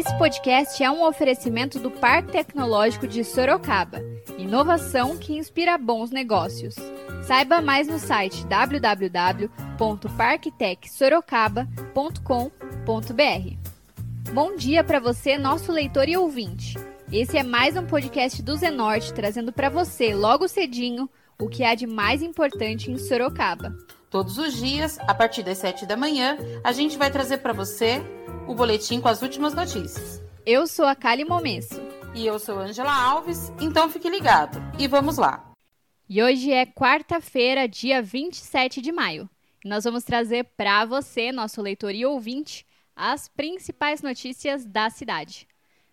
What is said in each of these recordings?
Esse podcast é um oferecimento do Parque Tecnológico de Sorocaba. Inovação que inspira bons negócios. Saiba mais no site www.parktecsorocaba.com.br. Bom dia para você, nosso leitor e ouvinte. Esse é mais um podcast do Zenorte, trazendo para você, logo cedinho, o que há de mais importante em Sorocaba. Todos os dias, a partir das 7 da manhã, a gente vai trazer para você o boletim com as últimas notícias. Eu sou a Kali Momesso. E eu sou Angela Alves, então fique ligado. E vamos lá. E hoje é quarta-feira, dia 27 de maio. E nós vamos trazer para você, nosso leitor e ouvinte, as principais notícias da cidade.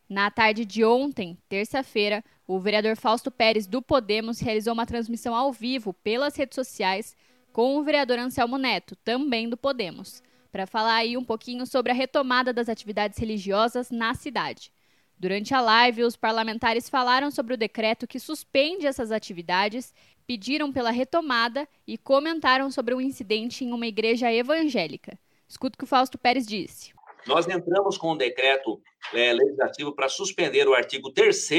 Na tarde de ontem, terça-feira, o vereador Fausto Pérez do Podemos realizou uma transmissão ao vivo pelas redes sociais com o vereador Anselmo Neto, também do Podemos, para falar aí um pouquinho sobre a retomada das atividades religiosas na cidade. Durante a live, os parlamentares falaram sobre o decreto que suspende essas atividades, pediram pela retomada e comentaram sobre um incidente em uma igreja evangélica. Escuta o que o Fausto Pérez disse. Nós entramos com um decreto é, legislativo para suspender o artigo 3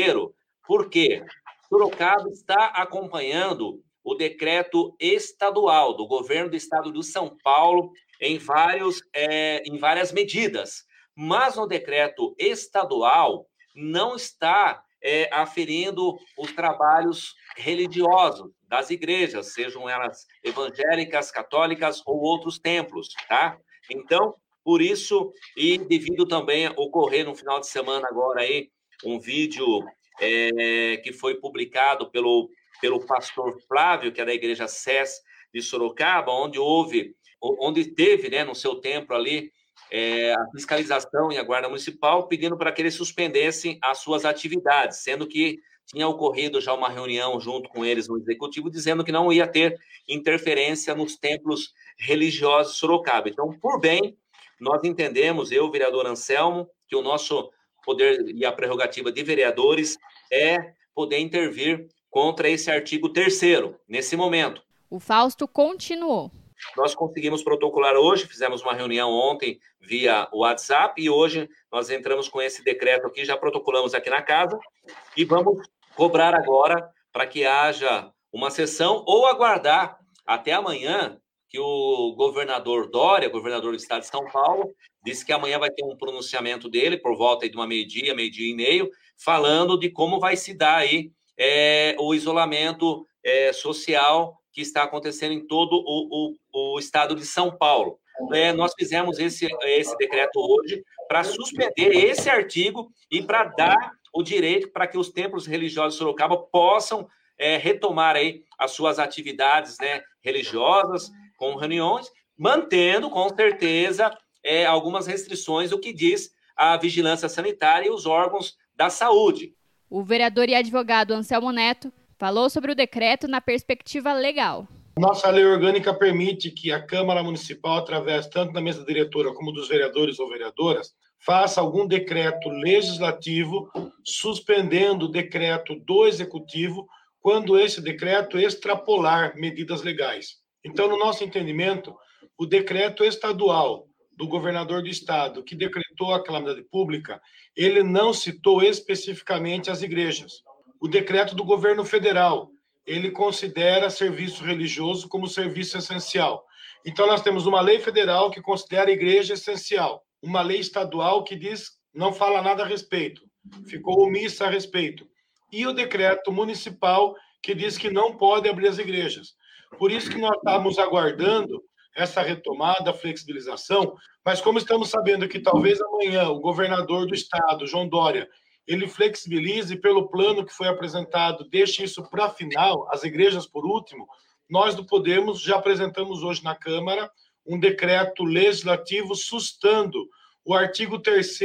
porque Sorocaba está acompanhando o decreto estadual do governo do estado do São Paulo em, vários, é, em várias medidas. Mas no decreto estadual não está é, aferindo os trabalhos religiosos das igrejas, sejam elas evangélicas, católicas ou outros templos, tá? Então, por isso, e devido também a ocorrer no final de semana agora aí, um vídeo é, que foi publicado pelo, pelo pastor Flávio, que é da igreja SES de Sorocaba, onde houve, onde teve, né, no seu templo ali, é, a fiscalização e a guarda municipal pedindo para que eles suspendessem as suas atividades, sendo que tinha ocorrido já uma reunião junto com eles no executivo dizendo que não ia ter interferência nos templos religiosos de Sorocaba. Então, por bem, nós entendemos, eu, vereador Anselmo, que o nosso poder e a prerrogativa de vereadores é poder intervir contra esse artigo terceiro nesse momento. O Fausto continuou. Nós conseguimos protocolar hoje, fizemos uma reunião ontem via WhatsApp e hoje nós entramos com esse decreto aqui, já protocolamos aqui na casa e vamos cobrar agora para que haja uma sessão ou aguardar até amanhã que o governador Dória, governador do estado de São Paulo, disse que amanhã vai ter um pronunciamento dele por volta de uma meio-dia, meio-dia e meio, falando de como vai se dar aí é, o isolamento é, social que está acontecendo em todo o, o, o estado de São Paulo. É, nós fizemos esse, esse decreto hoje para suspender esse artigo e para dar o direito para que os templos religiosos de Sorocaba possam é, retomar aí as suas atividades né, religiosas, com reuniões, mantendo com certeza é, algumas restrições, o que diz a vigilância sanitária e os órgãos da saúde. O vereador e advogado Anselmo Neto falou sobre o decreto na perspectiva legal. Nossa lei orgânica permite que a Câmara Municipal, através tanto da mesa diretora como dos vereadores ou vereadoras, faça algum decreto legislativo suspendendo o decreto do executivo quando esse decreto extrapolar medidas legais. Então, no nosso entendimento, o decreto estadual do governador do estado que decretou a calamidade pública, ele não citou especificamente as igrejas. O decreto do governo federal, ele considera serviço religioso como serviço essencial. Então nós temos uma lei federal que considera a igreja essencial, uma lei estadual que diz não fala nada a respeito, ficou omissa a respeito, e o decreto municipal que diz que não pode abrir as igrejas. Por isso que nós estamos aguardando essa retomada, flexibilização, mas como estamos sabendo que talvez amanhã o governador do estado, João Dória, ele flexibilize pelo plano que foi apresentado, deixe isso para final, as igrejas por último, nós do Podemos já apresentamos hoje na Câmara um decreto legislativo sustando o artigo 3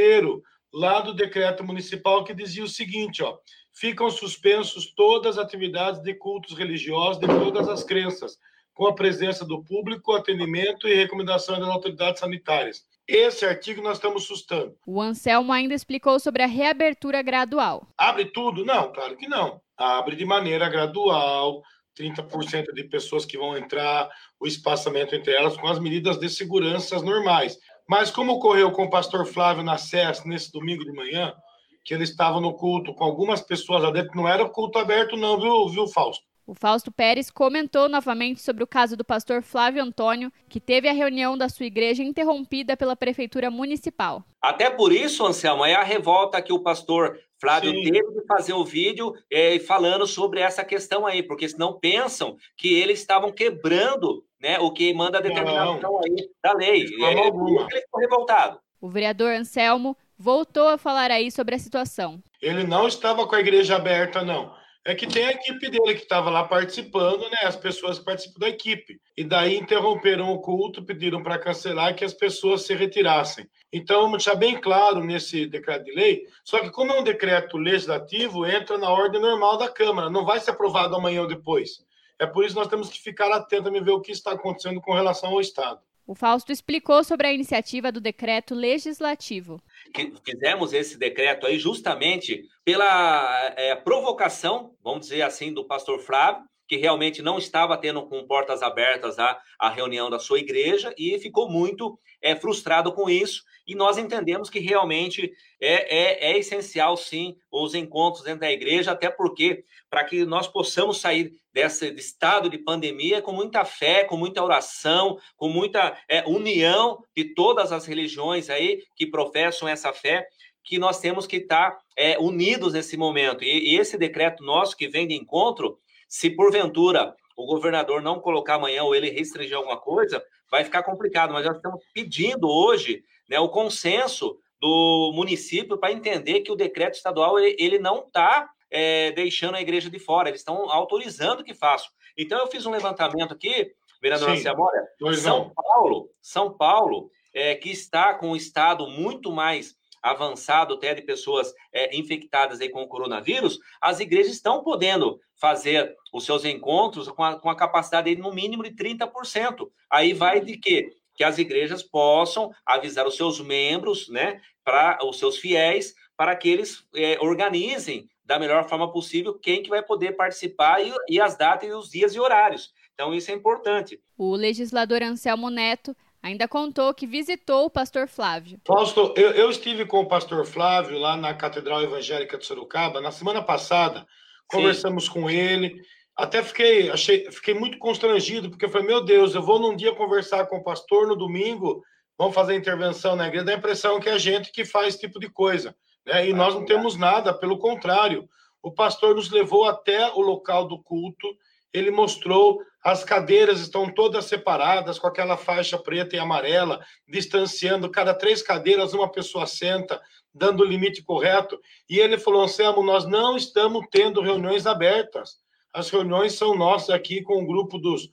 lá do decreto municipal que dizia o seguinte, ó, ficam suspensos todas as atividades de cultos religiosos de todas as crenças, com a presença do público, atendimento e recomendação das autoridades sanitárias. Esse artigo nós estamos sustando. O Anselmo ainda explicou sobre a reabertura gradual. Abre tudo? Não, claro que não. Abre de maneira gradual, 30% de pessoas que vão entrar, o espaçamento entre elas com as medidas de segurança normais. Mas como ocorreu com o pastor Flávio na SES nesse domingo de manhã, que ele estava no culto com algumas pessoas lá dentro, não era culto aberto não, viu, viu Fausto? O Fausto Pérez comentou novamente sobre o caso do pastor Flávio Antônio, que teve a reunião da sua igreja interrompida pela prefeitura municipal. Até por isso, Anselmo, é a revolta que o pastor Flávio Sim. teve de fazer o vídeo é, falando sobre essa questão aí, porque senão pensam que eles estavam quebrando né, o que manda a determinação aí da lei. É, ele ficou revoltado. O vereador Anselmo voltou a falar aí sobre a situação. Ele não estava com a igreja aberta, não é que tem a equipe dele que estava lá participando, né? As pessoas que participam da equipe. E daí interromperam o culto, pediram para cancelar que as pessoas se retirassem. Então, vamos deixar bem claro nesse decreto de lei, só que como é um decreto legislativo, entra na ordem normal da Câmara, não vai ser aprovado amanhã ou depois. É por isso que nós temos que ficar atentos a ver o que está acontecendo com relação ao Estado. O Fausto explicou sobre a iniciativa do decreto legislativo. Fizemos esse decreto aí justamente pela é, provocação, vamos dizer assim, do pastor Flávio, que realmente não estava tendo com portas abertas a, a reunião da sua igreja e ficou muito é, frustrado com isso. E nós entendemos que realmente é, é, é essencial, sim, os encontros dentro da igreja, até porque para que nós possamos sair desse estado de pandemia com muita fé, com muita oração, com muita é, união de todas as religiões aí que professam essa fé, que nós temos que estar é, unidos nesse momento. E, e esse decreto nosso que vem de encontro, se porventura o governador não colocar amanhã ou ele restringir alguma coisa, vai ficar complicado. Mas nós estamos pedindo hoje né, o consenso do município para entender que o decreto estadual ele, ele não está é, deixando a igreja de fora, eles estão autorizando que façam. Então, eu fiz um levantamento aqui, vereadora Ciamora, São Paulo, São Paulo, é, que está com um estado muito mais avançado até de pessoas é, infectadas aí com o coronavírus, as igrejas estão podendo fazer os seus encontros com a, com a capacidade de, no mínimo de 30%. Aí vai de quê? Que as igrejas possam avisar os seus membros, né, para os seus fiéis, para que eles é, organizem da melhor forma possível quem que vai poder participar e, e as datas e os dias e horários. Então, isso é importante. O legislador Anselmo Neto Ainda contou que visitou o pastor Flávio. Fausto, eu, eu, estive com o pastor Flávio lá na Catedral Evangélica de Sorocaba na semana passada. Conversamos Sim. com ele. Até fiquei, achei, fiquei muito constrangido, porque falei, meu Deus, eu vou num dia conversar com o pastor, no domingo, vamos fazer intervenção na igreja, dá a impressão que é a gente que faz esse tipo de coisa. Né? E ah, nós não temos nada, pelo contrário. O pastor nos levou até o local do culto, ele mostrou as cadeiras estão todas separadas com aquela faixa preta e amarela, distanciando cada três cadeiras uma pessoa senta, dando o limite correto. E ele falou: Anselmo, nós não estamos tendo reuniões abertas. As reuniões são nossas aqui com o grupo dos.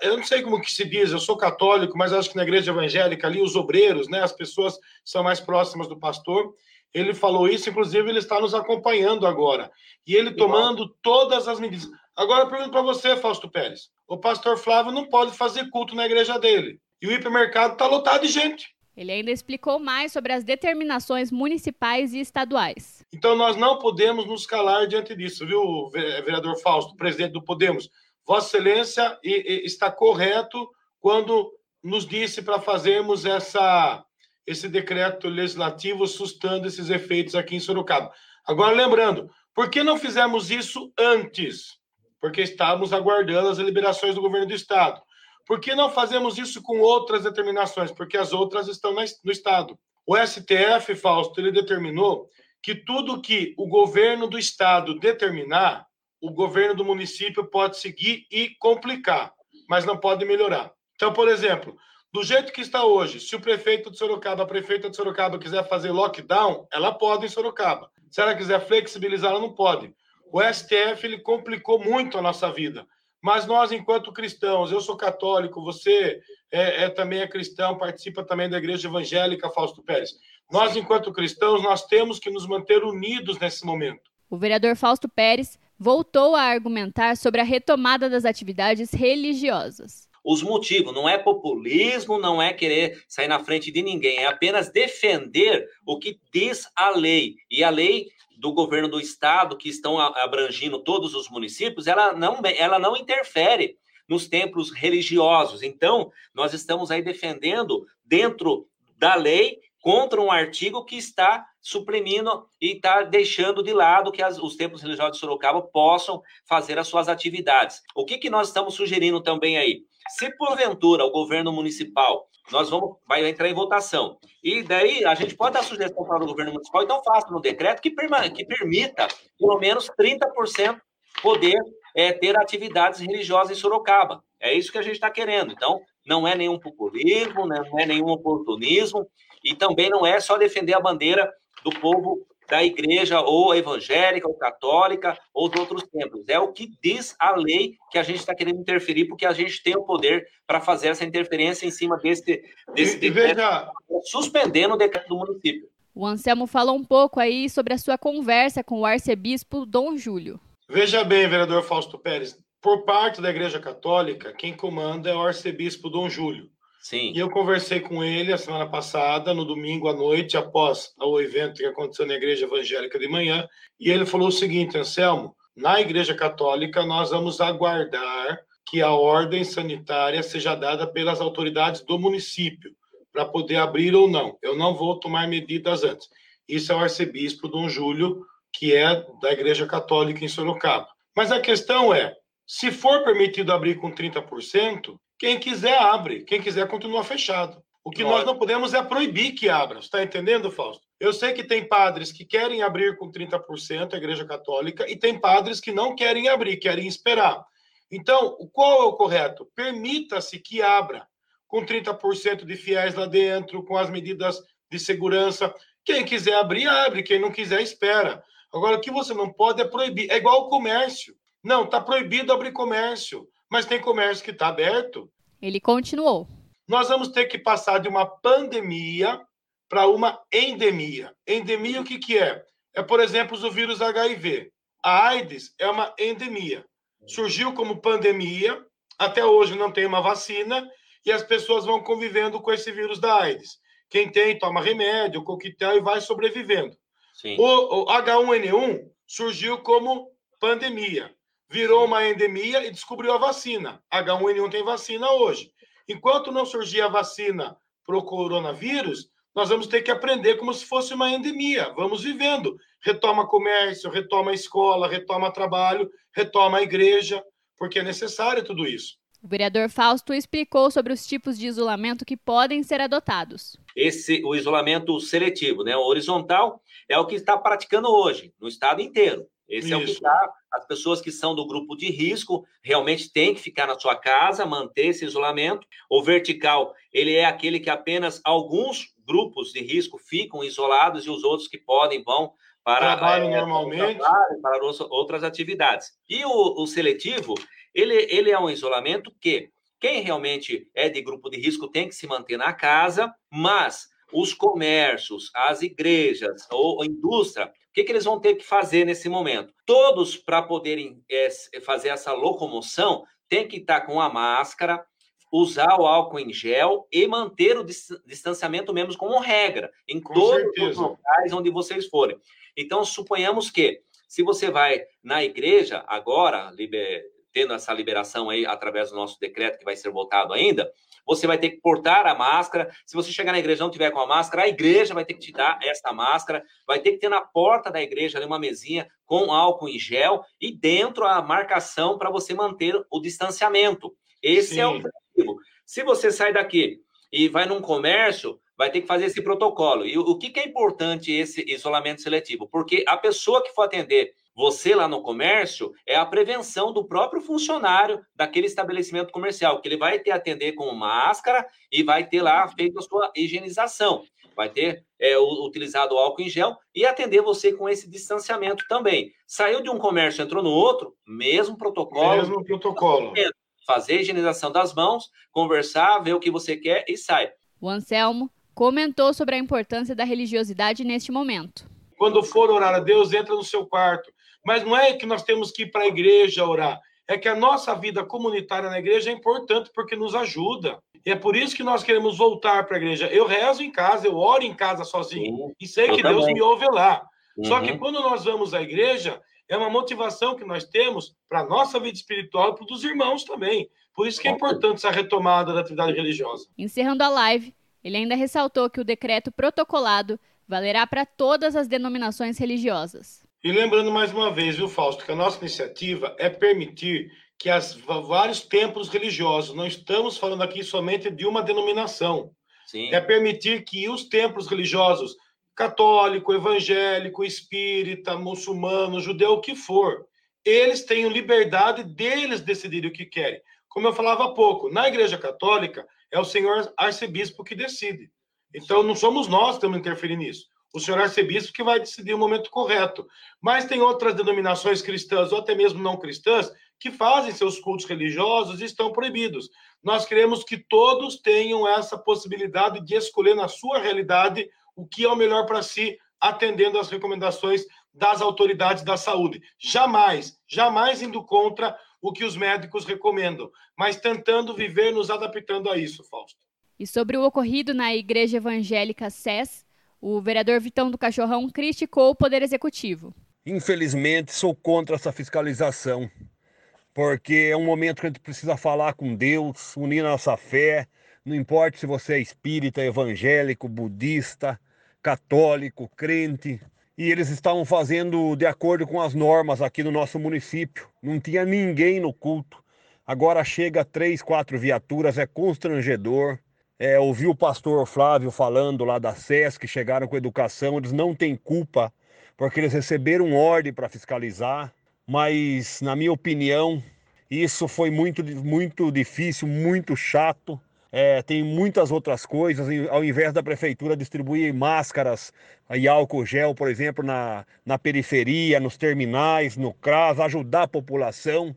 Eu não sei como que se diz, eu sou católico, mas acho que na igreja evangélica ali, os obreiros, né, as pessoas são mais próximas do pastor. Ele falou isso, inclusive ele está nos acompanhando agora. E ele tomando todas as medidas. Agora eu pergunto para você, Fausto Pérez. O pastor Flávio não pode fazer culto na igreja dele. E o hipermercado está lotado de gente. Ele ainda explicou mais sobre as determinações municipais e estaduais. Então nós não podemos nos calar diante disso, viu, vereador Fausto, presidente do Podemos? Vossa Excelência está correto quando nos disse para fazermos essa, esse decreto legislativo sustando esses efeitos aqui em Sorocaba. Agora, lembrando, por que não fizemos isso antes? Porque estávamos aguardando as deliberações do governo do Estado. Por que não fazemos isso com outras determinações? Porque as outras estão no Estado. O STF, Fausto, ele determinou que tudo que o governo do Estado determinar, o governo do município pode seguir e complicar, mas não pode melhorar. Então, por exemplo, do jeito que está hoje, se o prefeito de Sorocaba, a prefeita de Sorocaba quiser fazer lockdown, ela pode em Sorocaba. Se ela quiser flexibilizar, ela não pode. O STF ele complicou muito a nossa vida. Mas nós, enquanto cristãos, eu sou católico, você é, é, também é cristão, participa também da igreja evangélica, Fausto Pérez. Nós, enquanto cristãos, nós temos que nos manter unidos nesse momento. O vereador Fausto Pérez voltou a argumentar sobre a retomada das atividades religiosas. Os motivos não é populismo, não é querer sair na frente de ninguém, é apenas defender o que diz a lei. E a lei do governo do estado, que estão abrangindo todos os municípios, ela não, ela não interfere nos templos religiosos. Então, nós estamos aí defendendo, dentro da lei contra um artigo que está suprimindo e está deixando de lado que as, os templos religiosos de Sorocaba possam fazer as suas atividades. O que, que nós estamos sugerindo também aí? Se porventura o governo municipal, nós vamos, vai entrar em votação, e daí a gente pode dar sugestão para o governo municipal, então faça um decreto que, que permita pelo menos 30% poder é, ter atividades religiosas em Sorocaba. É isso que a gente está querendo. Então, não é nenhum populismo, não é nenhum oportunismo, e também não é só defender a bandeira do povo da igreja ou evangélica ou católica ou de outros templos. É o que diz a lei que a gente está querendo interferir, porque a gente tem o poder para fazer essa interferência em cima desse, desse e, decreto, veja... suspendendo o decreto do município. O Anselmo falou um pouco aí sobre a sua conversa com o arcebispo Dom Júlio. Veja bem, vereador Fausto Pérez, por parte da Igreja Católica, quem comanda é o arcebispo Dom Júlio. Sim. E eu conversei com ele a semana passada, no domingo à noite, após o evento que aconteceu na Igreja Evangélica de manhã, e ele falou o seguinte, Anselmo, na Igreja Católica nós vamos aguardar que a ordem sanitária seja dada pelas autoridades do município para poder abrir ou não. Eu não vou tomar medidas antes. Isso é o arcebispo Dom Júlio, que é da Igreja Católica em Sorocaba. Mas a questão é, se for permitido abrir com 30%, quem quiser abre, quem quiser continua fechado. O que nós não podemos é proibir que abra. Você está entendendo, Fausto? Eu sei que tem padres que querem abrir com 30% a Igreja Católica e tem padres que não querem abrir, querem esperar. Então, qual é o correto? Permita-se que abra com 30% de fiéis lá dentro, com as medidas de segurança. Quem quiser abrir, abre. Quem não quiser, espera. Agora, o que você não pode é proibir. É igual o comércio. Não, está proibido abrir comércio mas tem comércio que está aberto. Ele continuou. Nós vamos ter que passar de uma pandemia para uma endemia. Endemia, o que, que é? É, por exemplo, o vírus HIV. A AIDS é uma endemia. Surgiu como pandemia, até hoje não tem uma vacina, e as pessoas vão convivendo com esse vírus da AIDS. Quem tem, toma remédio, coquetel e vai sobrevivendo. O, o H1N1 surgiu como pandemia virou uma endemia e descobriu a vacina. H1N1 tem vacina hoje. Enquanto não surgir a vacina para o coronavírus, nós vamos ter que aprender como se fosse uma endemia. Vamos vivendo. Retoma comércio, retoma escola, retoma trabalho, retoma a igreja, porque é necessário tudo isso. O vereador Fausto explicou sobre os tipos de isolamento que podem ser adotados. Esse, o isolamento seletivo, né? O horizontal é o que está praticando hoje, no estado inteiro. Esse Isso. é o que está. As pessoas que são do grupo de risco realmente têm que ficar na sua casa, manter esse isolamento. O vertical, ele é aquele que apenas alguns grupos de risco ficam isolados e os outros que podem vão para trabalho é, normalmente para outras atividades. E o, o seletivo, ele, ele é um isolamento que quem realmente é de grupo de risco tem que se manter na casa, mas os comércios, as igrejas ou a indústria o que, que eles vão ter que fazer nesse momento? Todos, para poderem é, fazer essa locomoção, tem que estar com a máscara, usar o álcool em gel e manter o distanciamento mesmo como regra em com todos certeza. os locais onde vocês forem. Então, suponhamos que se você vai na igreja agora, liber, tendo essa liberação aí através do nosso decreto que vai ser votado ainda, você vai ter que portar a máscara. Se você chegar na igreja e não tiver com a máscara, a igreja vai ter que te dar essa máscara. Vai ter que ter na porta da igreja ali uma mesinha com álcool em gel e dentro a marcação para você manter o distanciamento. Esse Sim. é o objetivo. Se você sai daqui e vai num comércio, vai ter que fazer esse protocolo. E o que, que é importante esse isolamento seletivo? Porque a pessoa que for atender você lá no comércio é a prevenção do próprio funcionário daquele estabelecimento comercial, que ele vai ter atender com máscara e vai ter lá feito a sua higienização. Vai ter é, utilizado o álcool em gel e atender você com esse distanciamento também. Saiu de um comércio, entrou no outro, mesmo protocolo. Mesmo protocolo. Fazer a higienização das mãos, conversar, ver o que você quer e sai. O Anselmo comentou sobre a importância da religiosidade neste momento. Quando for orar a Deus, entra no seu quarto, mas não é que nós temos que ir para a igreja orar. É que a nossa vida comunitária na igreja é importante porque nos ajuda. E é por isso que nós queremos voltar para a igreja. Eu rezo em casa, eu oro em casa sozinho. Sim, e sei que Deus me ouve lá. Uhum. Só que uhum. quando nós vamos à igreja, é uma motivação que nós temos para a nossa vida espiritual e para os irmãos também. Por isso que é importante essa retomada da atividade religiosa. Encerrando a live, Ele ainda ressaltou que o decreto protocolado valerá para todas as denominações religiosas. E lembrando mais uma vez, viu, Fausto, que a nossa iniciativa é permitir que as vários templos religiosos, não estamos falando aqui somente de uma denominação, Sim. é permitir que os templos religiosos, católico, evangélico, espírita, muçulmano, judeu, o que for, eles tenham liberdade deles decidirem o que querem. Como eu falava há pouco, na Igreja Católica é o senhor arcebispo que decide. Então não somos nós que estamos interferindo nisso. O senhor arcebispo que vai decidir o momento correto. Mas tem outras denominações cristãs ou até mesmo não cristãs que fazem seus cultos religiosos e estão proibidos. Nós queremos que todos tenham essa possibilidade de escolher na sua realidade o que é o melhor para si, atendendo às recomendações das autoridades da saúde. Jamais, jamais indo contra o que os médicos recomendam, mas tentando viver, nos adaptando a isso, Fausto. E sobre o ocorrido na Igreja Evangélica SES, o vereador Vitão do Cachorrão criticou o Poder Executivo. Infelizmente, sou contra essa fiscalização, porque é um momento que a gente precisa falar com Deus, unir nossa fé, não importa se você é espírita, evangélico, budista, católico, crente, e eles estavam fazendo de acordo com as normas aqui no nosso município. Não tinha ninguém no culto. Agora chega três, quatro viaturas, é constrangedor. É, ouvi o pastor Flávio falando lá da SES que chegaram com educação, eles não têm culpa, porque eles receberam ordem para fiscalizar, mas, na minha opinião, isso foi muito, muito difícil, muito chato. É, tem muitas outras coisas. Ao invés da prefeitura distribuir máscaras e álcool gel, por exemplo, na, na periferia, nos terminais, no CRAS, ajudar a população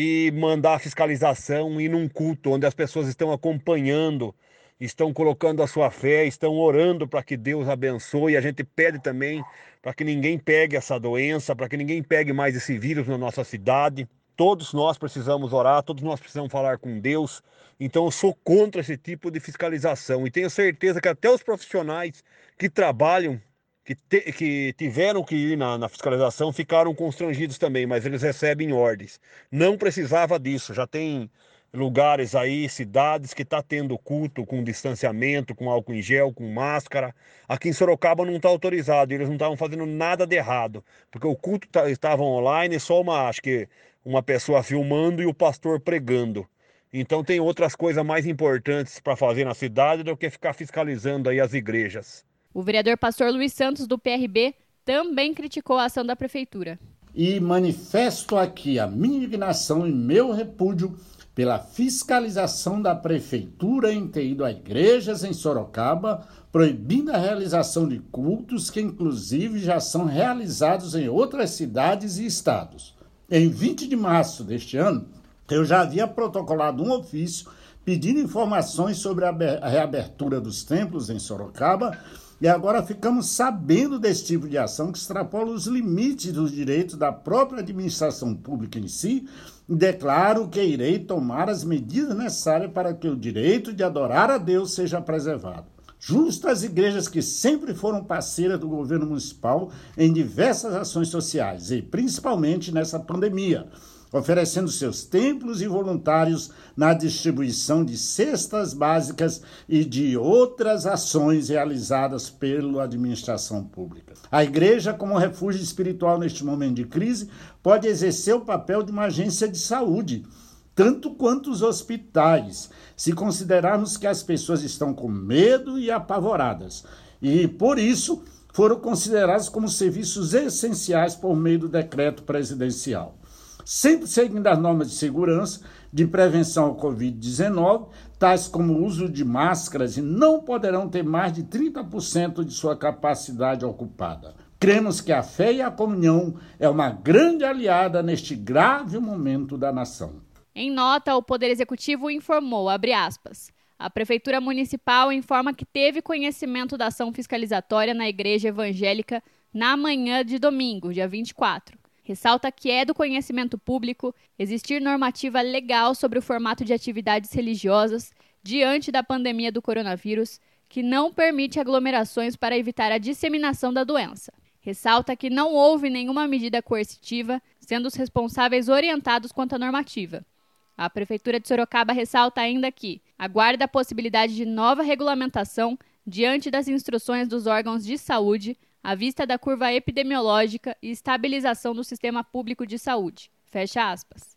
e mandar a fiscalização e num culto onde as pessoas estão acompanhando, estão colocando a sua fé, estão orando para que Deus abençoe. A gente pede também para que ninguém pegue essa doença, para que ninguém pegue mais esse vírus na nossa cidade. Todos nós precisamos orar, todos nós precisamos falar com Deus. Então eu sou contra esse tipo de fiscalização e tenho certeza que até os profissionais que trabalham, que, te, que tiveram que ir na, na, fiscalização, ficaram constrangidos também, mas eles recebem ordens. Não precisava disso, já tem lugares aí, cidades que está tendo culto com distanciamento, com álcool em gel, com máscara. Aqui em Sorocaba não está autorizado, eles não estavam fazendo nada de errado, porque o culto tá, estava online, só uma, acho que uma pessoa filmando e o pastor pregando. Então tem outras coisas mais importantes para fazer na cidade do que ficar fiscalizando aí as igrejas. O vereador pastor Luiz Santos do PRB também criticou a ação da prefeitura. E manifesto aqui a minha indignação e meu repúdio pela fiscalização da prefeitura em ter ido a igrejas em Sorocaba, proibindo a realização de cultos que inclusive já são realizados em outras cidades e estados. Em 20 de março deste ano, eu já havia protocolado um ofício pedindo informações sobre a reabertura dos templos em Sorocaba e agora ficamos sabendo desse tipo de ação que extrapola os limites dos direitos da própria administração pública em si. Declaro que irei tomar as medidas necessárias para que o direito de adorar a Deus seja preservado. Justo as igrejas que sempre foram parceiras do governo municipal em diversas ações sociais e principalmente nessa pandemia, oferecendo seus templos e voluntários na distribuição de cestas básicas e de outras ações realizadas pela administração pública. A igreja, como refúgio espiritual neste momento de crise, pode exercer o papel de uma agência de saúde tanto quanto os hospitais, se considerarmos que as pessoas estão com medo e apavoradas. E, por isso, foram considerados como serviços essenciais por meio do decreto presidencial. Sempre seguindo as normas de segurança, de prevenção ao Covid-19, tais como o uso de máscaras, e não poderão ter mais de 30% de sua capacidade ocupada. Cremos que a fé e a comunhão é uma grande aliada neste grave momento da nação. Em nota, o Poder Executivo informou, aspas, a Prefeitura Municipal informa que teve conhecimento da ação fiscalizatória na Igreja Evangélica na manhã de domingo, dia 24. Ressalta que é do conhecimento público existir normativa legal sobre o formato de atividades religiosas diante da pandemia do coronavírus, que não permite aglomerações para evitar a disseminação da doença. Ressalta que não houve nenhuma medida coercitiva, sendo os responsáveis orientados quanto à normativa. A Prefeitura de Sorocaba ressalta ainda que, aguarda a possibilidade de nova regulamentação diante das instruções dos órgãos de saúde, à vista da curva epidemiológica e estabilização do sistema público de saúde. Fecha aspas.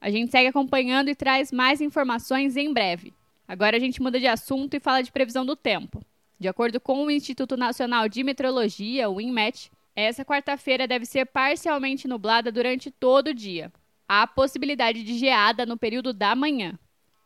A gente segue acompanhando e traz mais informações em breve. Agora a gente muda de assunto e fala de previsão do tempo. De acordo com o Instituto Nacional de Meteorologia, o INMET, essa quarta-feira deve ser parcialmente nublada durante todo o dia. Há possibilidade de geada no período da manhã.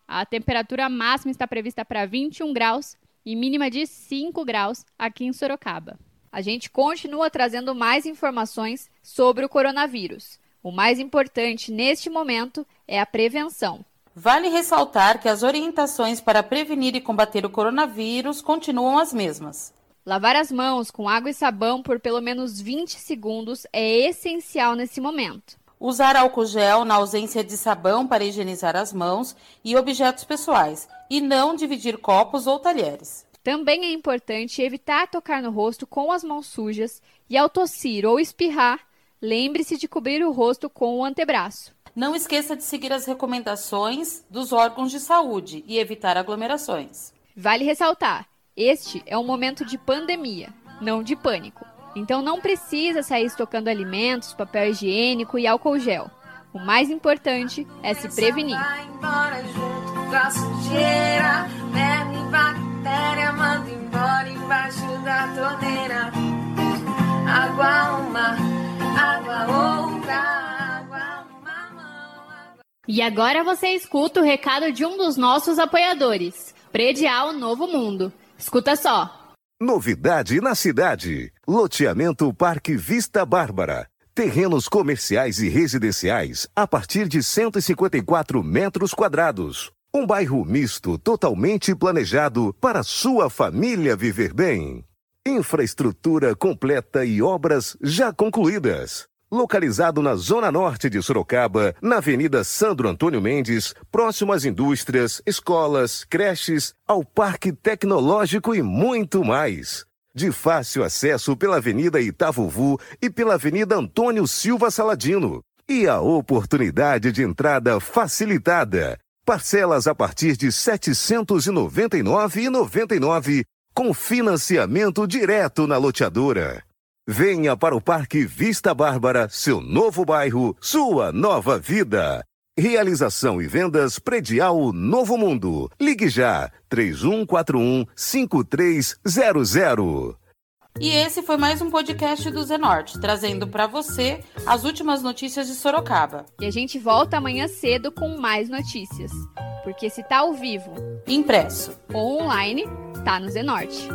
A temperatura máxima está prevista para 21 graus e mínima de 5 graus aqui em Sorocaba. A gente continua trazendo mais informações sobre o coronavírus. O mais importante neste momento é a prevenção. Vale ressaltar que as orientações para prevenir e combater o coronavírus continuam as mesmas. Lavar as mãos com água e sabão por pelo menos 20 segundos é essencial nesse momento. Usar álcool gel na ausência de sabão para higienizar as mãos e objetos pessoais, e não dividir copos ou talheres. Também é importante evitar tocar no rosto com as mãos sujas e, ao tossir ou espirrar, lembre-se de cobrir o rosto com o antebraço. Não esqueça de seguir as recomendações dos órgãos de saúde e evitar aglomerações. Vale ressaltar: este é um momento de pandemia, não de pânico. Então não precisa sair estocando alimentos, papel higiênico e álcool gel. O mais importante é se prevenir. Água uma, água outra. E agora você escuta o recado de um dos nossos apoiadores, Predial Novo Mundo. Escuta só. Novidade na cidade. Loteamento Parque Vista Bárbara. Terrenos comerciais e residenciais a partir de 154 metros quadrados. Um bairro misto totalmente planejado para sua família viver bem. Infraestrutura completa e obras já concluídas localizado na zona norte de Sorocaba, na Avenida Sandro Antônio Mendes, próximo às indústrias, escolas, creches, ao Parque Tecnológico e muito mais. De fácil acesso pela Avenida Itavuvu e pela Avenida Antônio Silva Saladino. E a oportunidade de entrada facilitada. Parcelas a partir de R$ 799,99 com financiamento direto na loteadora. Venha para o Parque Vista Bárbara, seu novo bairro, sua nova vida. Realização e vendas predial Novo Mundo. Ligue já 3141 5300. E esse foi mais um podcast do Zenorte, trazendo para você as últimas notícias de Sorocaba. E a gente volta amanhã cedo com mais notícias. Porque se tá ao vivo, impresso ou online, tá no Zenorte.